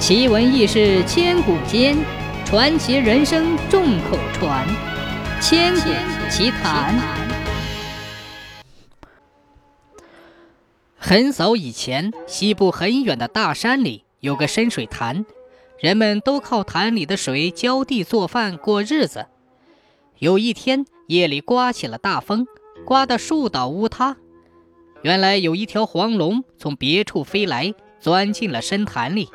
奇闻异事千古间，传奇人生众口传。千古奇谈。很早以前，西部很远的大山里有个深水潭，人们都靠潭里的水浇地做饭过日子。有一天夜里刮起了大风，刮得树倒屋塌。原来有一条黄龙从别处飞来，钻进了深潭里。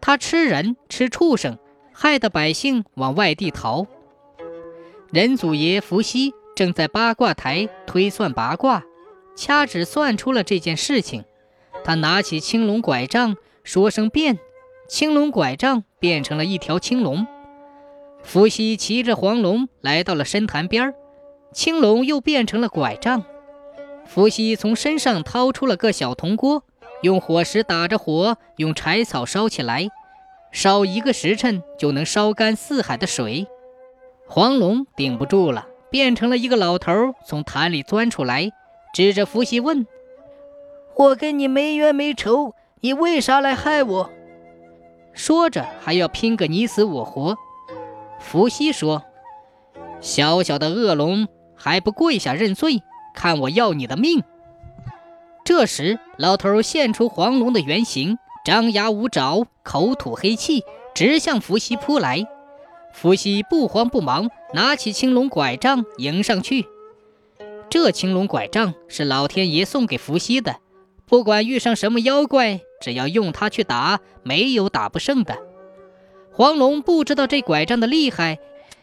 他吃人，吃畜生，害得百姓往外地逃。人祖爷伏羲正在八卦台推算八卦，掐指算出了这件事情。他拿起青龙拐杖，说声变，青龙拐杖变成了一条青龙。伏羲骑着黄龙来到了深潭边儿，青龙又变成了拐杖。伏羲从身上掏出了个小铜锅，用火石打着火，用柴草烧起来，烧一个时辰就能烧干四海的水。黄龙顶不住了，变成了一个老头，从潭里钻出来，指着伏羲问：“我跟你没冤没仇，你为啥来害我？”说着还要拼个你死我活。伏羲说：“小小的恶龙还不跪下认罪？”看我要你的命！这时，老头现出黄龙的原形，张牙舞爪，口吐黑气，直向伏羲扑来。伏羲不慌不忙，拿起青龙拐杖迎上去。这青龙拐杖是老天爷送给伏羲的，不管遇上什么妖怪，只要用它去打，没有打不胜的。黄龙不知道这拐杖的厉害，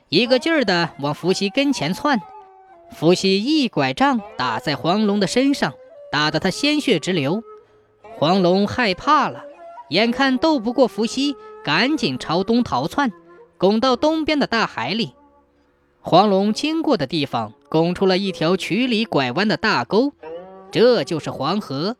一个劲儿的往伏羲跟前窜。伏羲一拐杖打在黄龙的身上，打得他鲜血直流。黄龙害怕了，眼看斗不过伏羲，赶紧朝东逃窜，拱到东边的大海里。黄龙经过的地方，拱出了一条曲里拐弯的大沟，这就是黄河。